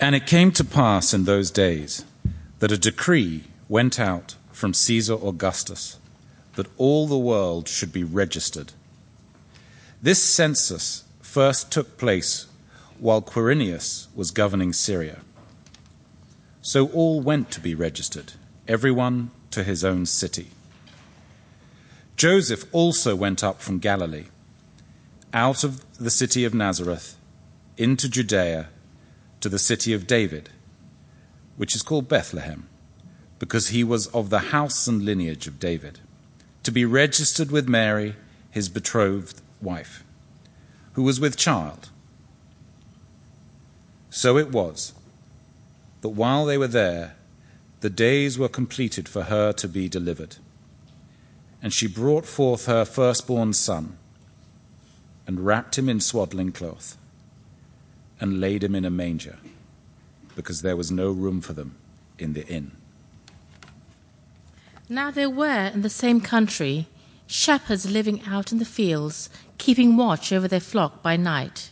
And it came to pass in those days that a decree went out from Caesar Augustus that all the world should be registered. This census first took place while Quirinius was governing Syria. So all went to be registered, everyone to his own city. Joseph also went up from Galilee, out of the city of Nazareth, into Judea, to the city of David, which is called Bethlehem, because he was of the house and lineage of David, to be registered with Mary, his betrothed wife, who was with child. So it was that while they were there, the days were completed for her to be delivered. And she brought forth her firstborn son, and wrapped him in swaddling cloth, and laid him in a manger, because there was no room for them in the inn. Now there were in the same country shepherds living out in the fields, keeping watch over their flock by night.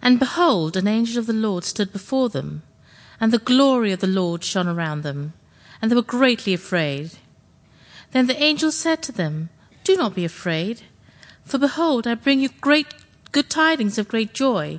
And behold, an angel of the Lord stood before them, and the glory of the Lord shone around them, and they were greatly afraid. Then the angel said to them, Do not be afraid, for behold, I bring you great good tidings of great joy,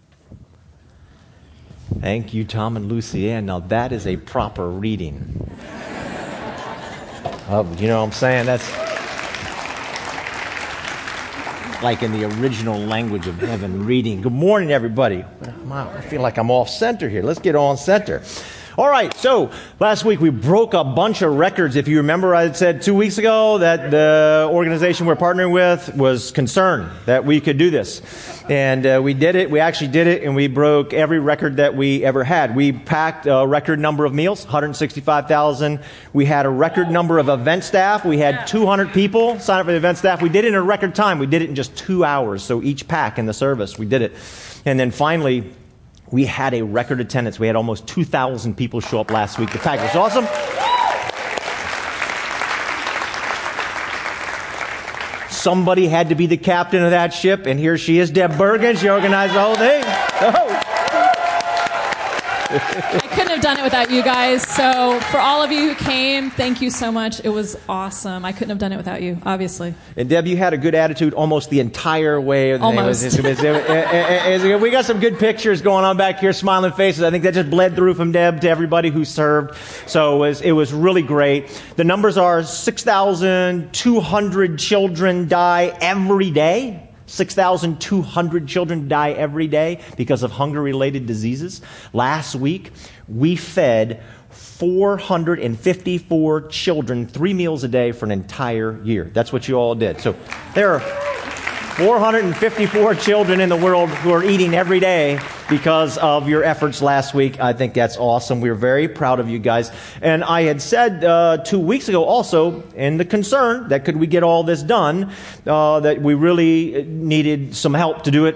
Thank you, Tom and Lucianne. Now that is a proper reading. Of, you know what I'm saying? That's like in the original language of heaven reading. Good morning, everybody. I feel like I'm off center here. Let's get on center. All right, so last week we broke a bunch of records. If you remember, I said two weeks ago that the organization we're partnering with was concerned that we could do this. And uh, we did it. We actually did it, and we broke every record that we ever had. We packed a record number of meals, 165,000. We had a record number of event staff. We had 200 people sign up for the event staff. We did it in a record time. We did it in just two hours. So each pack in the service, we did it. And then finally, we had a record attendance. We had almost 2,000 people show up last week. The pack was awesome. Somebody had to be the captain of that ship, and here she is, Deb Bergen. She organized the whole thing. Oh. I couldn't have done it without you guys. So, for all of you who came, thank you so much. It was awesome. I couldn't have done it without you, obviously. And Deb, you had a good attitude almost the entire way. Of the Almost. we got some good pictures going on back here, smiling faces. I think that just bled through from Deb to everybody who served. So it was, it was really great. The numbers are 6,200 children die every day. 6,200 children die every day because of hunger related diseases. Last week, we fed 454 children three meals a day for an entire year. That's what you all did. So there are 454 children in the world who are eating every day because of your efforts last week. I think that's awesome. We're very proud of you guys. And I had said uh, two weeks ago also in the concern that could we get all this done, uh, that we really needed some help to do it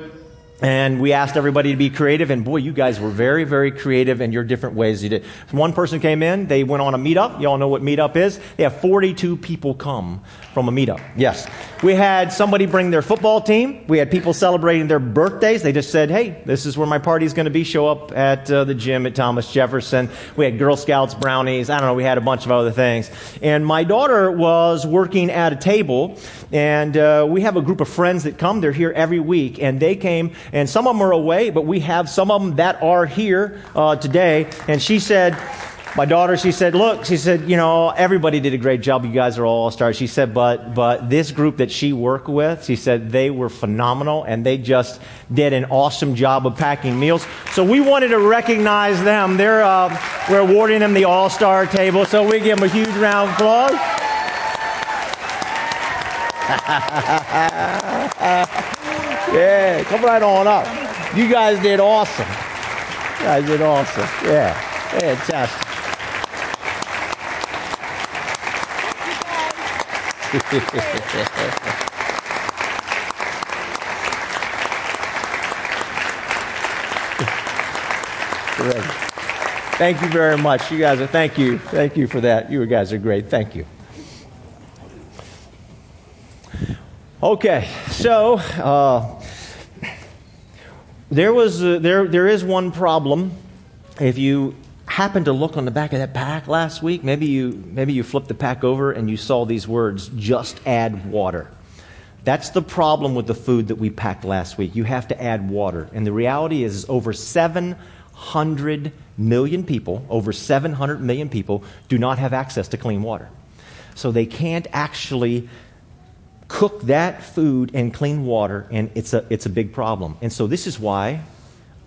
and we asked everybody to be creative, and boy, you guys were very, very creative in your different ways you did. One person came in, they went on a meetup. You all know what meetup is. They have 42 people come from a meetup. Yes. We had somebody bring their football team. We had people celebrating their birthdays. They just said, hey, this is where my party's going to be. Show up at uh, the gym at Thomas Jefferson. We had Girl Scouts, brownies. I don't know. We had a bunch of other things. And my daughter was working at a table, and uh, we have a group of friends that come. They're here every week, and they came and some of them are away, but we have some of them that are here uh, today. And she said, my daughter, she said, look, she said, you know, everybody did a great job. You guys are all stars. She said, but, but this group that she worked with, she said they were phenomenal and they just did an awesome job of packing meals. So we wanted to recognize them. They're, uh, we're awarding them the all-star table. So we give them a huge round of applause. Yeah, come right on up. You guys did awesome. You guys did awesome. Yeah, fantastic. Great. Thank you very much. You guys are, thank you. Thank you for that. You guys are great. Thank you. Okay, so uh, there was uh, there there is one problem. If you happen to look on the back of that pack last week, maybe you maybe you flipped the pack over and you saw these words: "Just add water." That's the problem with the food that we packed last week. You have to add water, and the reality is, is over 700 million people, over 700 million people, do not have access to clean water. So they can't actually cook that food in clean water, and it's a, it's a big problem. And so this is why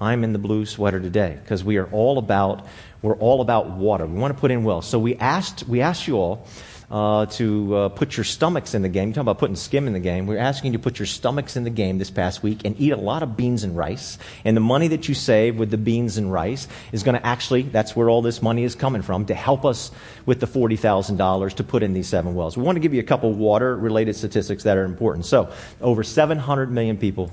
I'm in the blue sweater today, because we are all about, we're all about water. We want to put in wells. So we asked, we asked you all uh, to uh, put your stomachs in the game. You're talking about putting skim in the game. We're asking you to put your stomachs in the game this past week and eat a lot of beans and rice. And the money that you save with the beans and rice is going to actually, that's where all this money is coming from, to help us with the $40,000 to put in these seven wells. We want to give you a couple water related statistics that are important. So, over 700 million people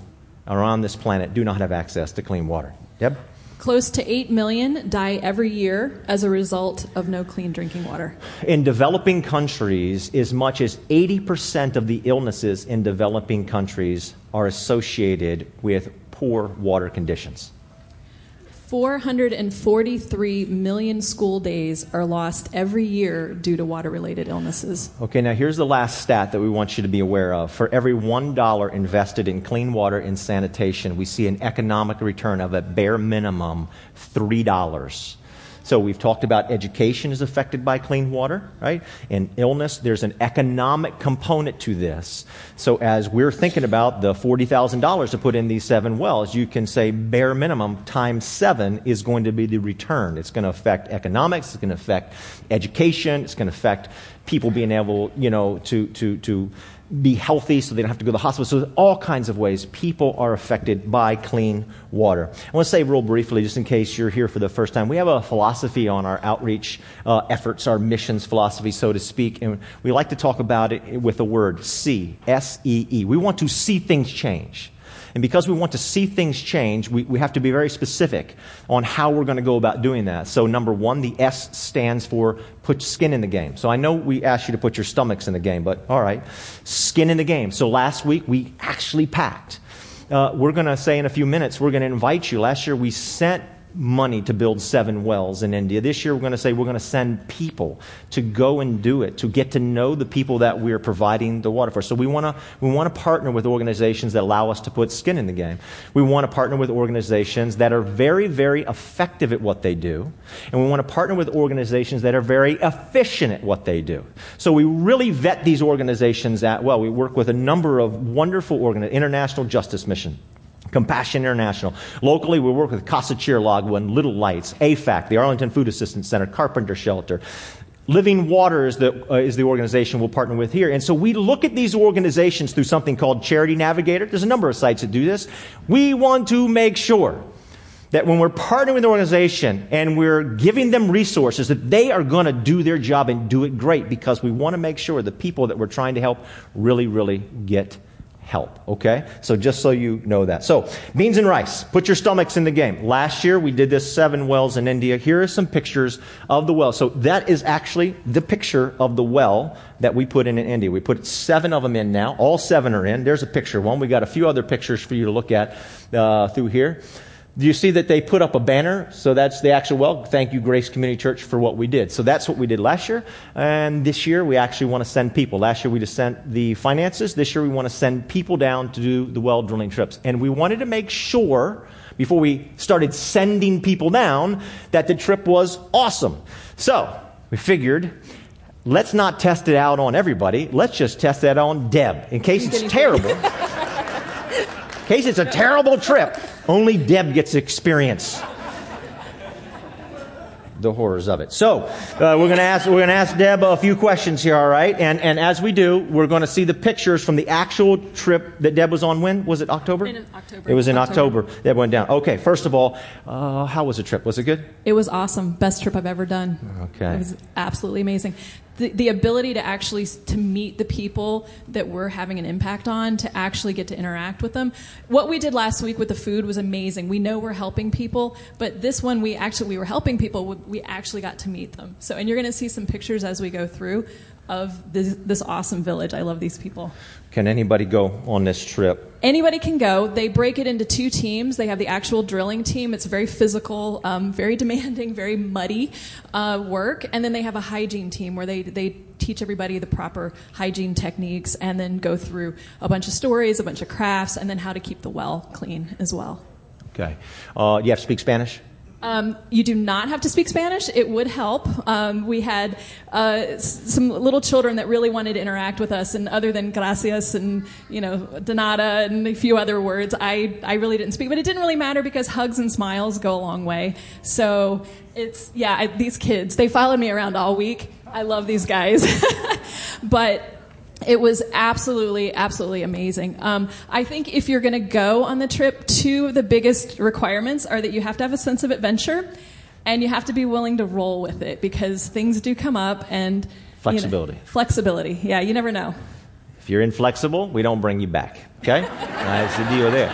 around this planet do not have access to clean water. Deb? Close to 8 million die every year as a result of no clean drinking water. In developing countries, as much as 80% of the illnesses in developing countries are associated with poor water conditions. 443 million school days are lost every year due to water related illnesses. Okay, now here's the last stat that we want you to be aware of. For every $1 invested in clean water and sanitation, we see an economic return of a bare minimum $3. So we've talked about education is affected by clean water, right? And illness, there's an economic component to this. So as we're thinking about the $40,000 to put in these seven wells, you can say bare minimum times seven is going to be the return. It's going to affect economics, it's going to affect education, it's going to affect people being able, you know, to, to, to be healthy so they don't have to go to the hospital. So, all kinds of ways people are affected by clean water. I want to say, real briefly, just in case you're here for the first time, we have a philosophy on our outreach uh, efforts, our missions philosophy, so to speak, and we like to talk about it with the word see, S E E. We want to see things change. And because we want to see things change, we, we have to be very specific on how we're going to go about doing that. So, number one, the S stands for put skin in the game. So, I know we asked you to put your stomachs in the game, but all right, skin in the game. So, last week we actually packed. Uh, we're going to say in a few minutes, we're going to invite you. Last year we sent money to build seven wells in India. This year, we're going to say we're going to send people to go and do it, to get to know the people that we're providing the water for. So we want to we want to partner with organizations that allow us to put skin in the game. We want to partner with organizations that are very, very effective at what they do, and we want to partner with organizations that are very efficient at what they do. So we really vet these organizations at well. We work with a number of wonderful organizations, International Justice Mission. Compassion International. Locally, we work with Casa Chirilagua and Little Lights, AFAC, the Arlington Food Assistance Center, Carpenter Shelter. Living Water is the, uh, is the organization we'll partner with here. And so we look at these organizations through something called Charity Navigator. There's a number of sites that do this. We want to make sure that when we're partnering with an organization and we're giving them resources, that they are going to do their job and do it great because we want to make sure the people that we're trying to help really, really get help. Okay? So just so you know that. So, beans and rice. Put your stomachs in the game. Last year we did this seven wells in India. Here are some pictures of the well. So that is actually the picture of the well that we put in in India. We put seven of them in now. All seven are in. There's a picture one. We got a few other pictures for you to look at uh, through here. Do you see that they put up a banner? So that's the actual, well, thank you, Grace Community Church, for what we did. So that's what we did last year. And this year, we actually want to send people. Last year, we just sent the finances. This year, we want to send people down to do the well drilling trips. And we wanted to make sure, before we started sending people down, that the trip was awesome. So we figured, let's not test it out on everybody. Let's just test that on Deb, in case it's terrible. in case it's a terrible trip. Only Deb gets experience the horrors of it. So uh, we're going to ask we're going to ask Deb a few questions here, all right? And and as we do, we're going to see the pictures from the actual trip that Deb was on. When was it? October. In October. It was in October. October. Deb went down. Okay. First of all, uh, how was the trip? Was it good? It was awesome. Best trip I've ever done. Okay. It was absolutely amazing. The, the ability to actually to meet the people that we're having an impact on, to actually get to interact with them. What we did last week with the food was amazing. We know we're helping people, but this one we actually we were helping people. we- actually got to meet them. So, and you're going to see some pictures as we go through of this, this awesome village. I love these people. Can anybody go on this trip? Anybody can go. They break it into two teams. They have the actual drilling team. It's very physical, um, very demanding, very muddy uh, work. And then they have a hygiene team where they, they teach everybody the proper hygiene techniques and then go through a bunch of stories, a bunch of crafts, and then how to keep the well clean as well. Okay. Uh, you have to speak Spanish? Um, you do not have to speak Spanish. It would help. Um, we had uh, some little children that really wanted to interact with us, and other than gracias and you know donada and a few other words, I I really didn't speak. But it didn't really matter because hugs and smiles go a long way. So it's yeah, I, these kids they followed me around all week. I love these guys, but it was absolutely, absolutely amazing. Um, I think if you're going to go on the trip, two of the biggest requirements are that you have to have a sense of adventure and you have to be willing to roll with it because things do come up and you know, Flexibility. flexibility. Yeah, you never know. If you're inflexible, we don't bring you back. Okay? That's the deal there.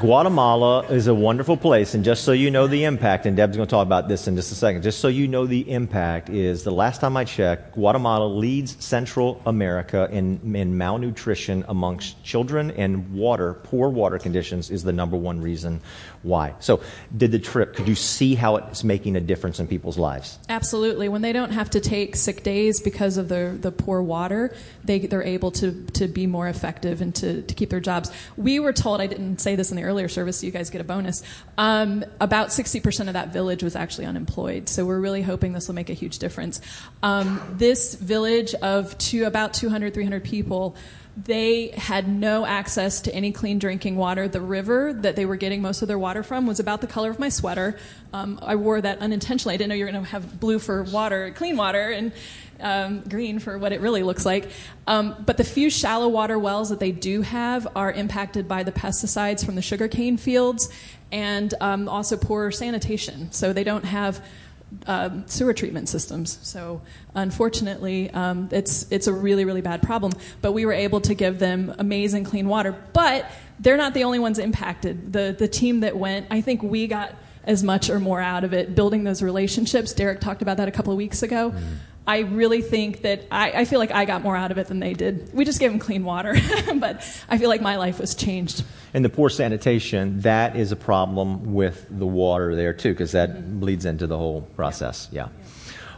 Guatemala is a wonderful place, and just so you know the impact, and Deb's going to talk about this in just a second, just so you know the impact is the last time I checked, Guatemala leads Central America in, in malnutrition amongst children, and water, poor water conditions, is the number one reason why. So, did the trip, could you see how it's making a difference in people's lives? Absolutely. When they don't have to take sick days because of the, the poor water, they, they're able to, to be more effective and to, to keep their jobs. We were told, I didn't say this in the earlier service, so you guys get a bonus, um, about 60% of that village was actually unemployed. So we're really hoping this will make a huge difference. Um, this village of two, about 200, 300 people, they had no access to any clean drinking water. The river that they were getting most of their water from was about the color of my sweater. Um, I wore that unintentionally. I didn't know you were going to have blue for water, clean water, and um, green for what it really looks like. Um, but the few shallow water wells that they do have are impacted by the pesticides from the sugarcane fields and um, also poor sanitation. So they don't have um, sewer treatment systems. So unfortunately, um, it's it's a really really bad problem. But we were able to give them amazing clean water. But they're not the only ones impacted. The the team that went, I think we got as much or more out of it building those relationships. Derek talked about that a couple of weeks ago. I really think that I, I feel like I got more out of it than they did. We just gave them clean water, but I feel like my life was changed. And the poor sanitation, that is a problem with the water there too, because that bleeds into the whole process. Yeah.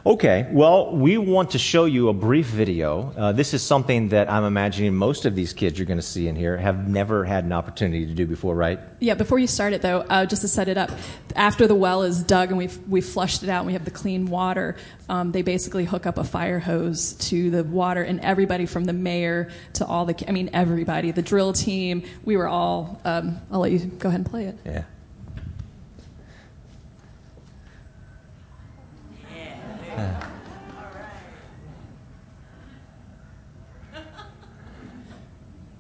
Okay, well, we want to show you a brief video. Uh, this is something that I'm imagining most of these kids you're going to see in here have never had an opportunity to do before, right? Yeah, before you start it though, uh, just to set it up, after the well is dug and we've, we've flushed it out and we have the clean water, um, they basically hook up a fire hose to the water and everybody from the mayor to all the, I mean, everybody, the drill team, we were all, um, I'll let you go ahead and play it.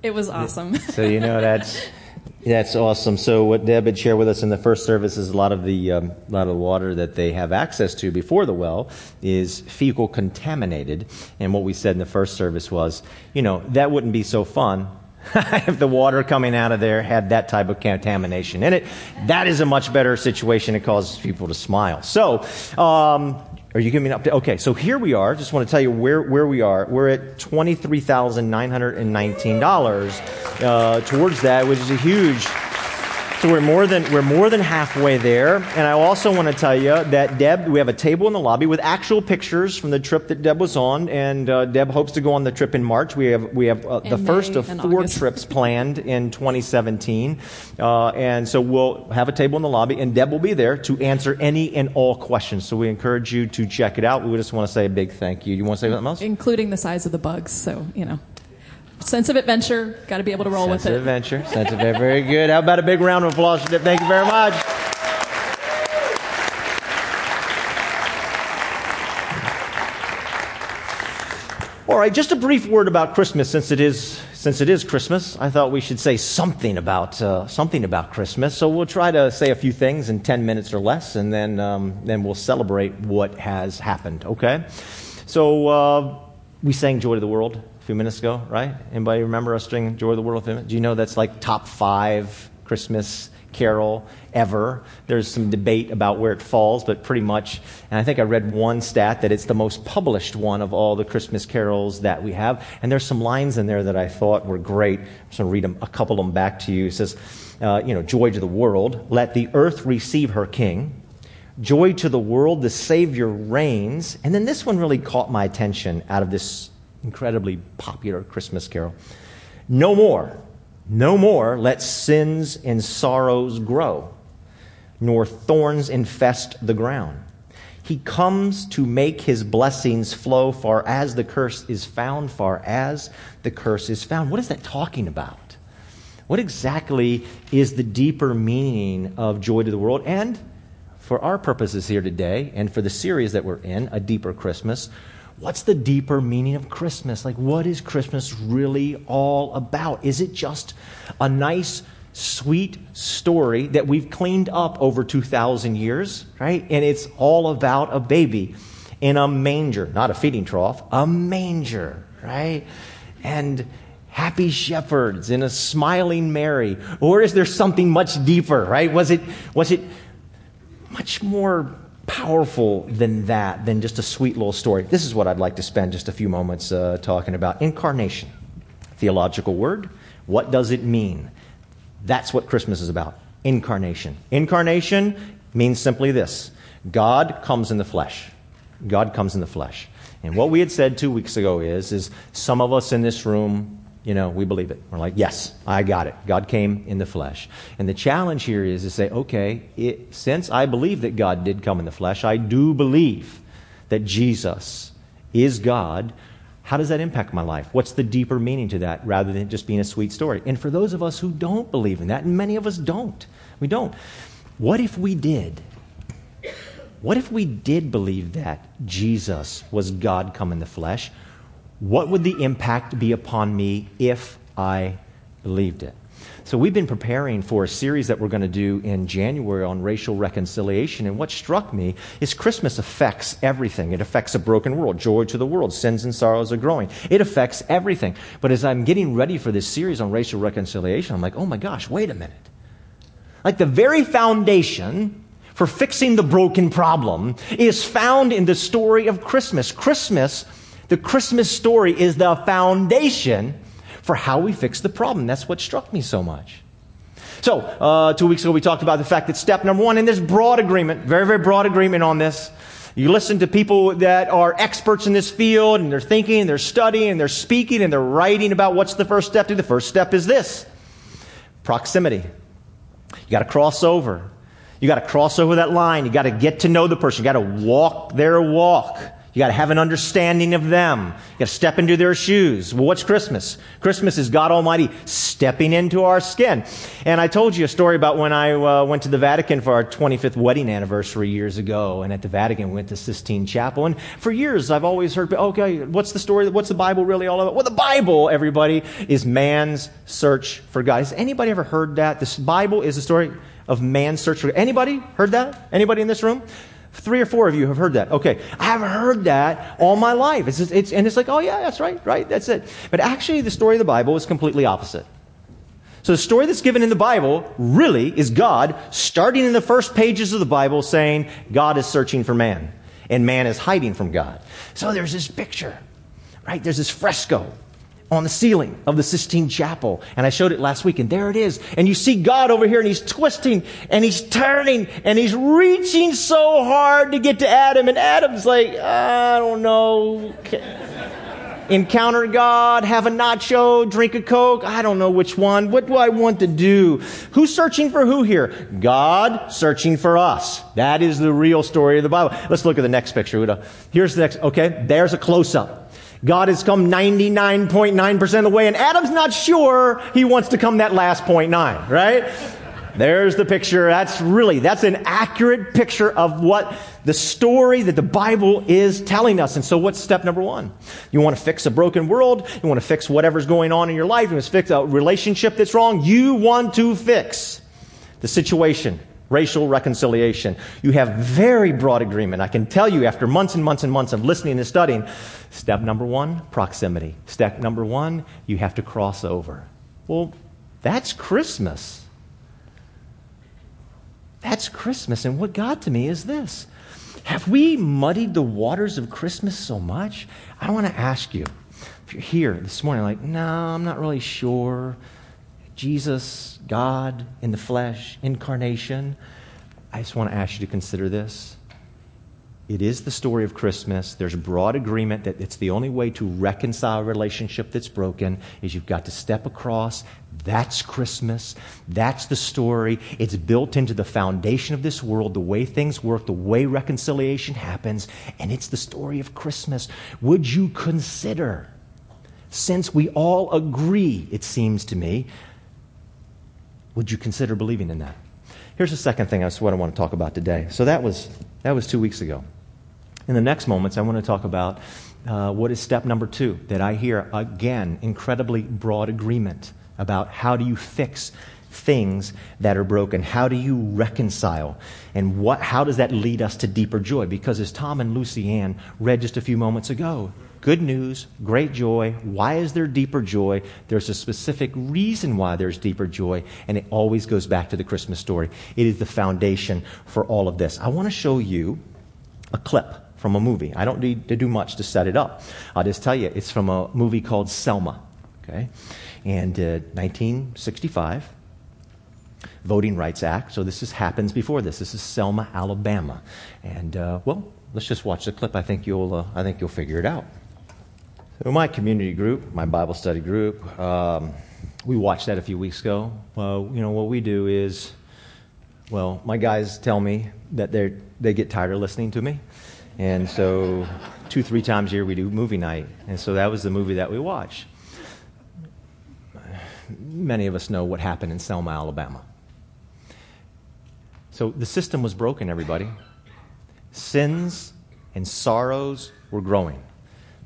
It was awesome. So you know that's that's awesome. So what Deb had shared with us in the first service is a lot of the um, lot of the water that they have access to before the well is fecal contaminated. And what we said in the first service was, you know, that wouldn't be so fun if the water coming out of there had that type of contamination in it. That is a much better situation. It causes people to smile. So. Um, are you giving me an update? Okay, so here we are. Just want to tell you where, where we are. We're at $23,919 uh, towards that, which is a huge. So we're more than we're more than halfway there. And I also want to tell you that Deb, we have a table in the lobby with actual pictures from the trip that Deb was on, and uh, Deb hopes to go on the trip in March. We have we have uh, the In first of four August. trips planned in 2017, uh, and so we'll have a table in the lobby, and Deb will be there to answer any and all questions. So we encourage you to check it out. We just want to say a big thank you. You want to say something else? Including the size of the bugs, so, you know. Sense of adventure, got to be able to roll with it. Sense with of it. adventure. Sense of adventure. very good. How about a big round of applause for Deb? Thank you very much. All right, just a brief word about Christmas since it is since it is Christmas, I thought we should say something about uh, something about Christmas. So we'll try to say a few things in ten minutes or less, and then um, then we'll celebrate what has happened. Okay. So uh, we sang "Joy to the World" few minutes ago, right? Anybody remember us singing "Joy to the World"? Do you know that's like top five Christmas carol ever. There's some debate about where it falls, but pretty much, and I think I read one stat that it's the most published one of all the Christmas carols that we have. And there's some lines in there that I thought were great. I'm just going to read them, a couple of them back to you. It says, uh, you know, joy to the world, let the earth receive her king. Joy to the world, the Savior reigns. And then this one really caught my attention out of this incredibly popular Christmas carol. No more, no more let sins and sorrows grow nor thorns infest the ground. He comes to make his blessings flow far as the curse is found, far as the curse is found. What is that talking about? What exactly is the deeper meaning of joy to the world? And for our purposes here today, and for the series that we're in, A Deeper Christmas, what's the deeper meaning of Christmas? Like, what is Christmas really all about? Is it just a nice, sweet story that we've cleaned up over 2,000 years, right? And it's all about a baby in a manger, not a feeding trough, a manger, right? And happy shepherds and a smiling Mary. Or is there something much deeper, right? Was it, was it much more powerful than that, than just a sweet little story? This is what I'd like to spend just a few moments uh, talking about. Incarnation, theological word. What does it mean? That's what Christmas is about incarnation. Incarnation means simply this God comes in the flesh. God comes in the flesh. And what we had said two weeks ago is, is some of us in this room, you know, we believe it. We're like, yes, I got it. God came in the flesh. And the challenge here is to say, okay, it, since I believe that God did come in the flesh, I do believe that Jesus is God. How does that impact my life? What's the deeper meaning to that rather than just being a sweet story? And for those of us who don't believe in that, and many of us don't, we don't, what if we did? What if we did believe that Jesus was God come in the flesh? What would the impact be upon me if I believed it? So, we've been preparing for a series that we're going to do in January on racial reconciliation. And what struck me is Christmas affects everything. It affects a broken world, joy to the world, sins and sorrows are growing. It affects everything. But as I'm getting ready for this series on racial reconciliation, I'm like, oh my gosh, wait a minute. Like the very foundation for fixing the broken problem is found in the story of Christmas. Christmas, the Christmas story, is the foundation for how we fix the problem. That's what struck me so much. So, uh, two weeks ago, we talked about the fact that step number one, and there's broad agreement, very, very broad agreement on this. You listen to people that are experts in this field, and they're thinking, they're studying, and they're speaking, and they're writing about what's the first step. The first step is this proximity. You got to cross over. You got to cross over that line. You got to get to know the person. You got to walk their walk. You got to have an understanding of them. You got to step into their shoes. Well, what's Christmas? Christmas is God Almighty stepping into our skin. And I told you a story about when I uh, went to the Vatican for our 25th wedding anniversary years ago. And at the Vatican, we went to Sistine Chapel. And for years, I've always heard, okay, what's the story? What's the Bible really all about? Well, the Bible, everybody, is man's search for God. Has anybody ever heard that? This Bible is the story of man's search for God. Anybody heard that? Anybody in this room? Three or four of you have heard that. Okay, I have heard that all my life. It's, just, it's and it's like, oh yeah, that's right, right, that's it. But actually, the story of the Bible is completely opposite. So the story that's given in the Bible really is God starting in the first pages of the Bible saying God is searching for man and man is hiding from God. So there's this picture, right? There's this fresco on the ceiling of the Sistine Chapel. And I showed it last week, and there it is. And you see God over here, and he's twisting, and he's turning, and he's reaching so hard to get to Adam. And Adam's like, I don't know. Encounter God, have a nacho, drink a Coke. I don't know which one. What do I want to do? Who's searching for who here? God searching for us. That is the real story of the Bible. Let's look at the next picture, Uda. Here's the next, okay, there's a close up. God has come 99.9% of the way, and Adam's not sure he wants to come that last 0.9, right? There's the picture. That's really, that's an accurate picture of what the story that the Bible is telling us. And so what's step number one? You want to fix a broken world. You want to fix whatever's going on in your life. You want to fix a relationship that's wrong. You want to fix the situation. Racial reconciliation. You have very broad agreement. I can tell you after months and months and months of listening and studying, step number one, proximity. Step number one, you have to cross over. Well, that's Christmas. That's Christmas. And what got to me is this Have we muddied the waters of Christmas so much? I want to ask you if you're here this morning, like, no, I'm not really sure. Jesus, God in the flesh, incarnation. I just want to ask you to consider this. It is the story of Christmas. There's broad agreement that it's the only way to reconcile a relationship that's broken is you've got to step across. That's Christmas. That's the story. It's built into the foundation of this world, the way things work, the way reconciliation happens, and it's the story of Christmas. Would you consider, since we all agree, it seems to me, would you consider believing in that? Here's the second thing that's what I want to talk about today. So that was that was two weeks ago. In the next moments, I want to talk about uh, what is step number two that I hear again incredibly broad agreement about how do you fix things that are broken how do you reconcile and what, how does that lead us to deeper joy because as tom and lucy ann read just a few moments ago good news great joy why is there deeper joy there's a specific reason why there's deeper joy and it always goes back to the christmas story it is the foundation for all of this i want to show you a clip from a movie. I don't need to do much to set it up. I'll just tell you, it's from a movie called Selma. Okay? And uh, 1965, Voting Rights Act. So this is, happens before this. This is Selma, Alabama. And, uh, well, let's just watch the clip. I think you'll, uh, I think you'll figure it out. So my community group, my Bible study group, um, we watched that a few weeks ago. Well, you know, what we do is, well, my guys tell me that they they get tired of listening to me. And so, two, three times a year, we do movie night. And so, that was the movie that we watched. Many of us know what happened in Selma, Alabama. So, the system was broken, everybody. Sins and sorrows were growing,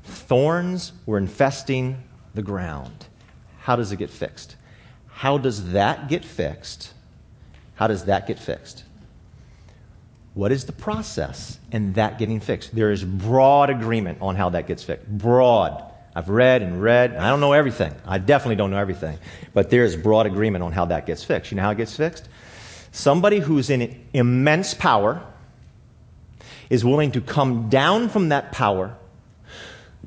thorns were infesting the ground. How does it get fixed? How does that get fixed? How does that get fixed? What is the process in that getting fixed? There is broad agreement on how that gets fixed. Broad. I've read and read. I don't know everything. I definitely don't know everything. But there is broad agreement on how that gets fixed. You know how it gets fixed? Somebody who's in immense power is willing to come down from that power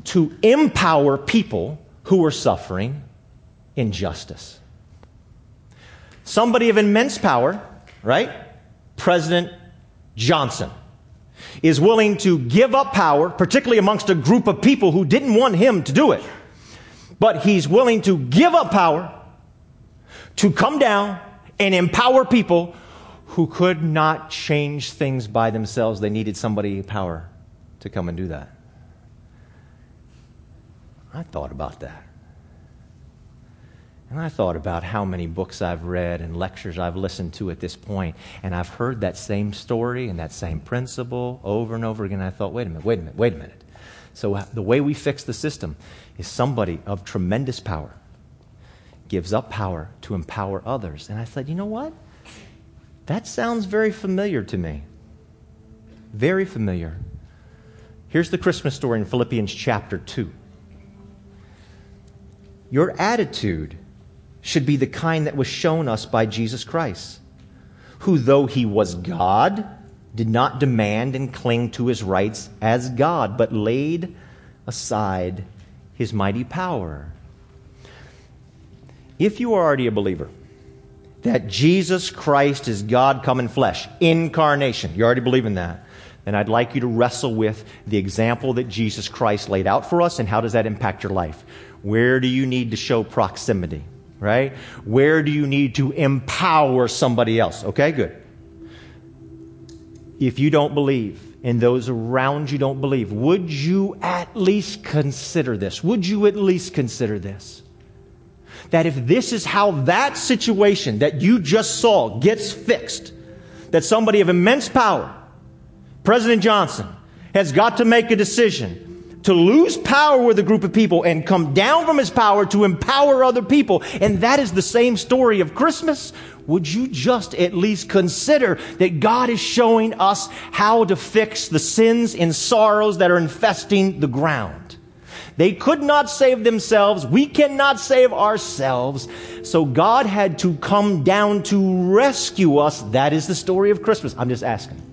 to empower people who are suffering injustice. Somebody of immense power, right? President Johnson is willing to give up power, particularly amongst a group of people who didn't want him to do it. But he's willing to give up power to come down and empower people who could not change things by themselves. They needed somebody power to come and do that. I thought about that. And I thought about how many books I've read and lectures I've listened to at this point, and I've heard that same story and that same principle over and over again. I thought, wait a minute, wait a minute, wait a minute. So, uh, the way we fix the system is somebody of tremendous power gives up power to empower others. And I said, you know what? That sounds very familiar to me. Very familiar. Here's the Christmas story in Philippians chapter 2. Your attitude should be the kind that was shown us by Jesus Christ, who, though he was God, did not demand and cling to his rights as God, but laid aside his mighty power. If you are already a believer, that Jesus Christ is God come in flesh, incarnation, you already believe in that, then I'd like you to wrestle with the example that Jesus Christ laid out for us and how does that impact your life? Where do you need to show proximity? right? Where do you need to empower somebody else? Okay, good. If you don't believe and those around you don't believe, would you at least consider this? Would you at least consider this? that if this is how that situation that you just saw gets fixed, that somebody of immense power, President Johnson, has got to make a decision to lose power with a group of people and come down from his power to empower other people. And that is the same story of Christmas. Would you just at least consider that God is showing us how to fix the sins and sorrows that are infesting the ground? They could not save themselves. We cannot save ourselves. So God had to come down to rescue us. That is the story of Christmas. I'm just asking.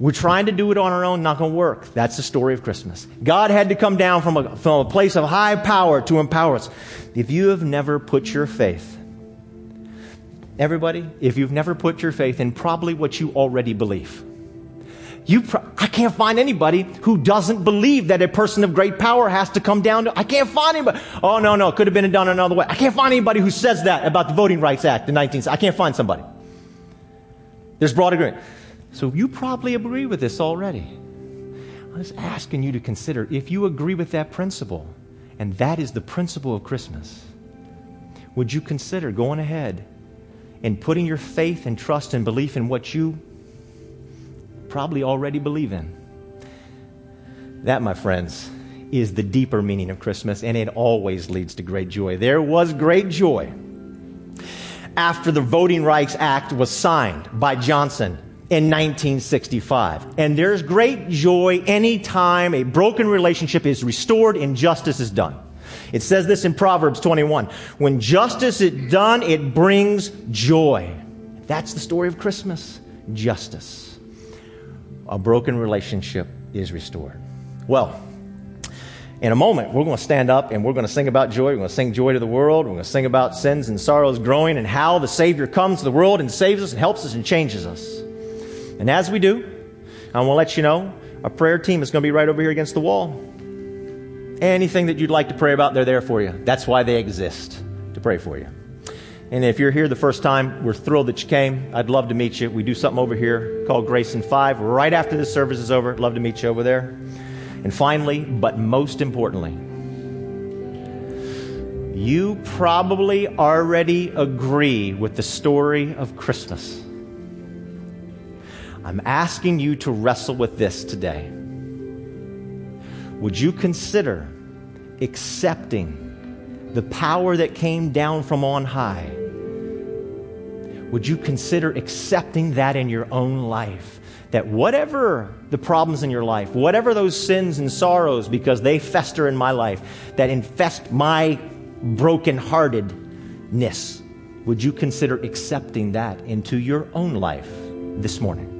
We're trying to do it on our own, not going to work. That's the story of Christmas. God had to come down from a, from a place of high power to empower us. If you have never put your faith, everybody, if you've never put your faith in probably what you already believe, you pro- I can't find anybody who doesn't believe that a person of great power has to come down to, I can't find anybody. Oh, no, no, it could have been done another way. I can't find anybody who says that about the Voting Rights Act in 19, I can't find somebody. There's broad agreement. So you probably agree with this already. I'm just asking you to consider if you agree with that principle, and that is the principle of Christmas, would you consider going ahead and putting your faith and trust and belief in what you probably already believe in? That, my friends, is the deeper meaning of Christmas, and it always leads to great joy. There was great joy after the Voting Rights Act was signed by Johnson in 1965. And there's great joy anytime a broken relationship is restored and justice is done. It says this in Proverbs 21. When justice is done, it brings joy. That's the story of Christmas. Justice. A broken relationship is restored. Well, in a moment, we're going to stand up and we're going to sing about joy. We're going to sing joy to the world. We're going to sing about sins and sorrows growing and how the Savior comes to the world and saves us and helps us and changes us. And as we do, I want to let you know our prayer team is going to be right over here against the wall. Anything that you'd like to pray about, they're there for you. That's why they exist, to pray for you. And if you're here the first time, we're thrilled that you came. I'd love to meet you. We do something over here called Grace in Five right after this service is over. Love to meet you over there. And finally, but most importantly, you probably already agree with the story of Christmas. I'm asking you to wrestle with this today. Would you consider accepting the power that came down from on high? Would you consider accepting that in your own life? That whatever the problems in your life, whatever those sins and sorrows, because they fester in my life, that infest my brokenheartedness, would you consider accepting that into your own life this morning?